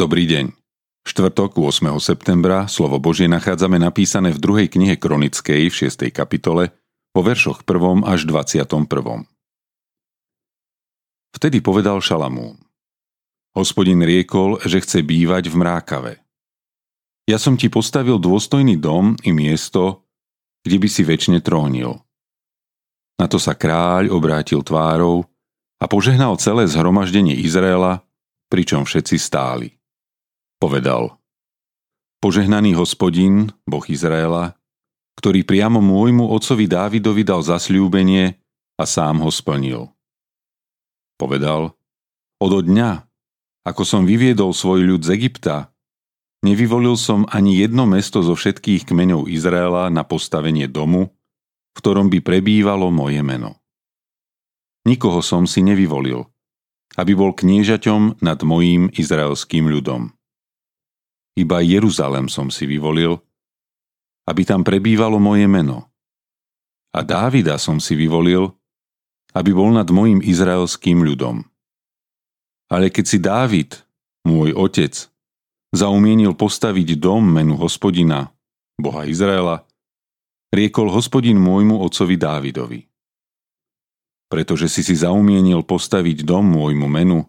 Dobrý deň. Štvrtok 8. septembra slovo Božie nachádzame napísané v druhej knihe Kronickej v 6. kapitole po veršoch 1. až 21. Vtedy povedal Šalamún. Hospodin riekol, že chce bývať v mrákave. Ja som ti postavil dôstojný dom i miesto, kde by si väčšine trónil. Na to sa kráľ obrátil tvárou a požehnal celé zhromaždenie Izraela, pričom všetci stáli. Povedal, Požehnaný hospodin, Boh Izraela, ktorý priamo môjmu otcovi Dávidovi dal zasľúbenie a sám ho splnil. Povedal, od dňa, ako som vyviedol svoj ľud z Egypta, nevyvolil som ani jedno mesto zo všetkých kmeňov Izraela na postavenie domu, v ktorom by prebývalo moje meno. Nikoho som si nevyvolil, aby bol kniežaťom nad mojím izraelským ľudom. Iba Jeruzalem som si vyvolil, aby tam prebývalo moje meno. A Dávida som si vyvolil, aby bol nad mojim izraelským ľudom. Ale keď si Dávid, môj otec, zaumienil postaviť dom menu hospodina, Boha Izraela, riekol hospodin môjmu otcovi Dávidovi. Pretože si si zaumienil postaviť dom môjmu menu,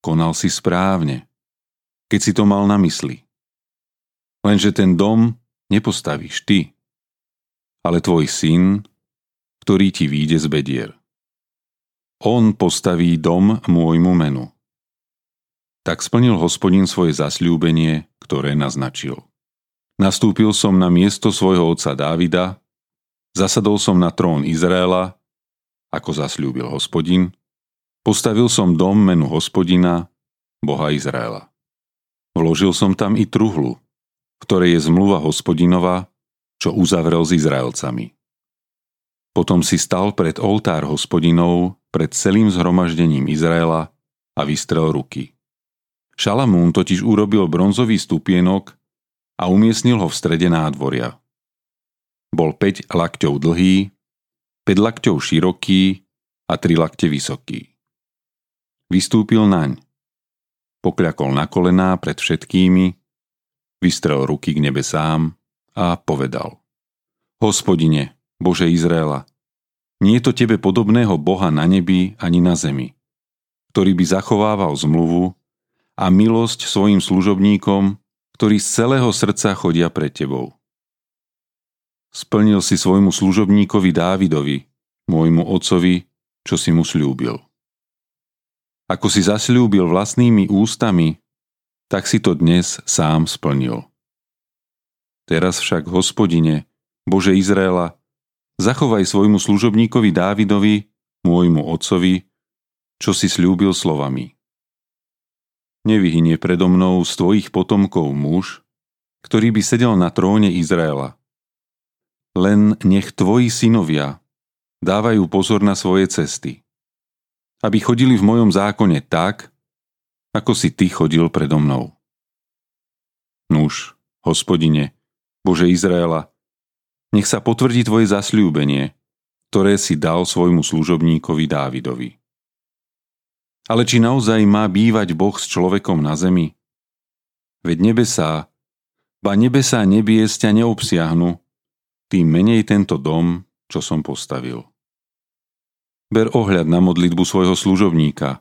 konal si správne, keď si to mal na mysli. Lenže ten dom nepostavíš ty, ale tvoj syn, ktorý ti výjde z bedier. On postaví dom môjmu menu. Tak splnil hospodin svoje zasľúbenie, ktoré naznačil. Nastúpil som na miesto svojho otca Dávida, zasadol som na trón Izraela, ako zasľúbil hospodin, postavil som dom menu hospodina, Boha Izraela. Vložil som tam i truhlu, ktoré je zmluva hospodinova, čo uzavrel s Izraelcami. Potom si stal pred oltár hospodinov pred celým zhromaždením Izraela a vystrel ruky. Šalamún totiž urobil bronzový stupienok a umiestnil ho v strede nádvoria. Bol 5 lakťov dlhý, 5 lakťov široký a 3 lakte vysoký. Vystúpil naň. Pokľakol na kolená pred všetkými vystrel ruky k nebesám a povedal Hospodine, Bože Izraela, nie je to tebe podobného Boha na nebi ani na zemi, ktorý by zachovával zmluvu a milosť svojim služobníkom, ktorí z celého srdca chodia pred tebou. Splnil si svojmu služobníkovi Dávidovi, môjmu otcovi, čo si mu slúbil. Ako si zasľúbil vlastnými ústami, tak si to dnes sám splnil. Teraz však, hospodine, Bože Izraela, zachovaj svojmu služobníkovi Dávidovi, môjmu otcovi, čo si slúbil slovami. Nevyhynie predo mnou z tvojich potomkov muž, ktorý by sedel na tróne Izraela. Len nech tvoji synovia dávajú pozor na svoje cesty, aby chodili v mojom zákone tak, ako si ty chodil predo mnou. Nuž, hospodine, Bože Izraela, nech sa potvrdí tvoje zasľúbenie, ktoré si dal svojmu služobníkovi Dávidovi. Ale či naozaj má bývať Boh s človekom na zemi? Veď nebesá, ba nebesá nebies ťa neobsiahnu, tým menej tento dom, čo som postavil. Ber ohľad na modlitbu svojho služobníka,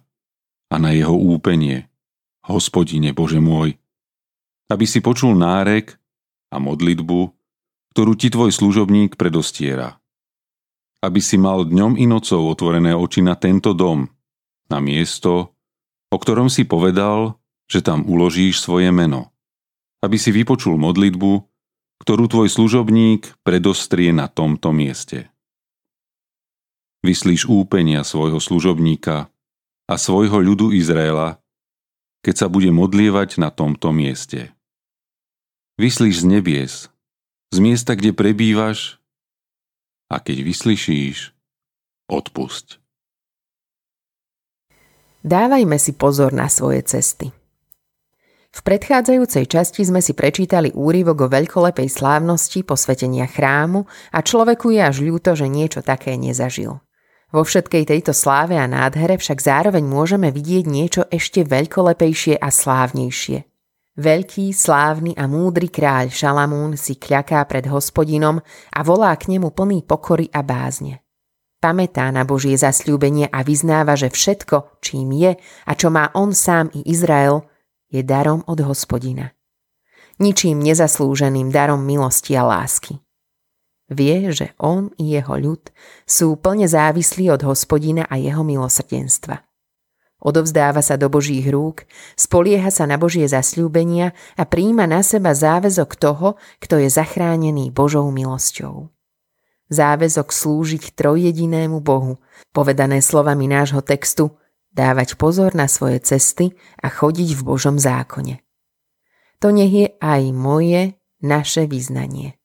a na jeho úpenie. Hospodine Bože môj, aby si počul nárek a modlitbu, ktorú ti tvoj služobník predostiera. Aby si mal dňom i nocou otvorené oči na tento dom, na miesto, o ktorom si povedal, že tam uložíš svoje meno. Aby si vypočul modlitbu, ktorú tvoj služobník predostrie na tomto mieste. Vyslíš úpenia svojho služobníka a svojho ľudu Izraela, keď sa bude modlievať na tomto mieste. Vyslíš z nebies, z miesta, kde prebývaš a keď vyslyšíš, odpusť. Dávajme si pozor na svoje cesty. V predchádzajúcej časti sme si prečítali úryvok o veľkolepej slávnosti posvetenia chrámu a človeku je až ľúto, že niečo také nezažil. Vo všetkej tejto sláve a nádhere však zároveň môžeme vidieť niečo ešte veľkolepejšie a slávnejšie. Veľký, slávny a múdry kráľ Šalamún si kľaká pred hospodinom a volá k nemu plný pokory a bázne. Pamätá na Božie zasľúbenie a vyznáva, že všetko, čím je a čo má on sám i Izrael, je darom od hospodina. Ničím nezaslúženým darom milosti a lásky. Vie, že on i jeho ľud sú plne závislí od hospodina a jeho milosrdenstva. Odovzdáva sa do Božích rúk, spolieha sa na Božie zasľúbenia a príjma na seba záväzok toho, kto je zachránený Božou milosťou. Záväzok slúžiť trojjedinému Bohu, povedané slovami nášho textu, dávať pozor na svoje cesty a chodiť v Božom zákone. To nech je aj moje, naše vyznanie.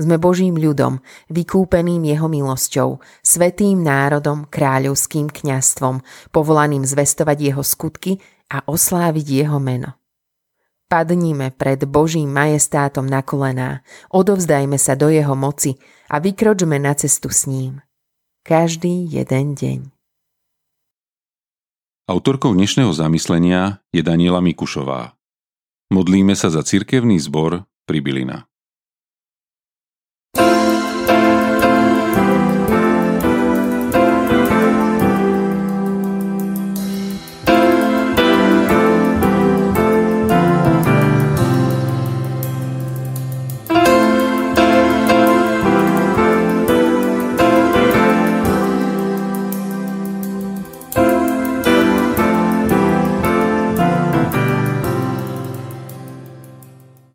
Sme Božím ľudom, vykúpeným jeho milosťou, svetým národom, kráľovským kňastvom, povolaným zvestovať jeho skutky a osláviť jeho meno. Padnime pred Božím majestátom na kolená, odovzdajme sa do jeho moci a vykročme na cestu s ním. Každý jeden deň. Autorkou dnešného zamyslenia je Daniela Mikušová. Modlíme sa za cirkevný zbor Pribilina.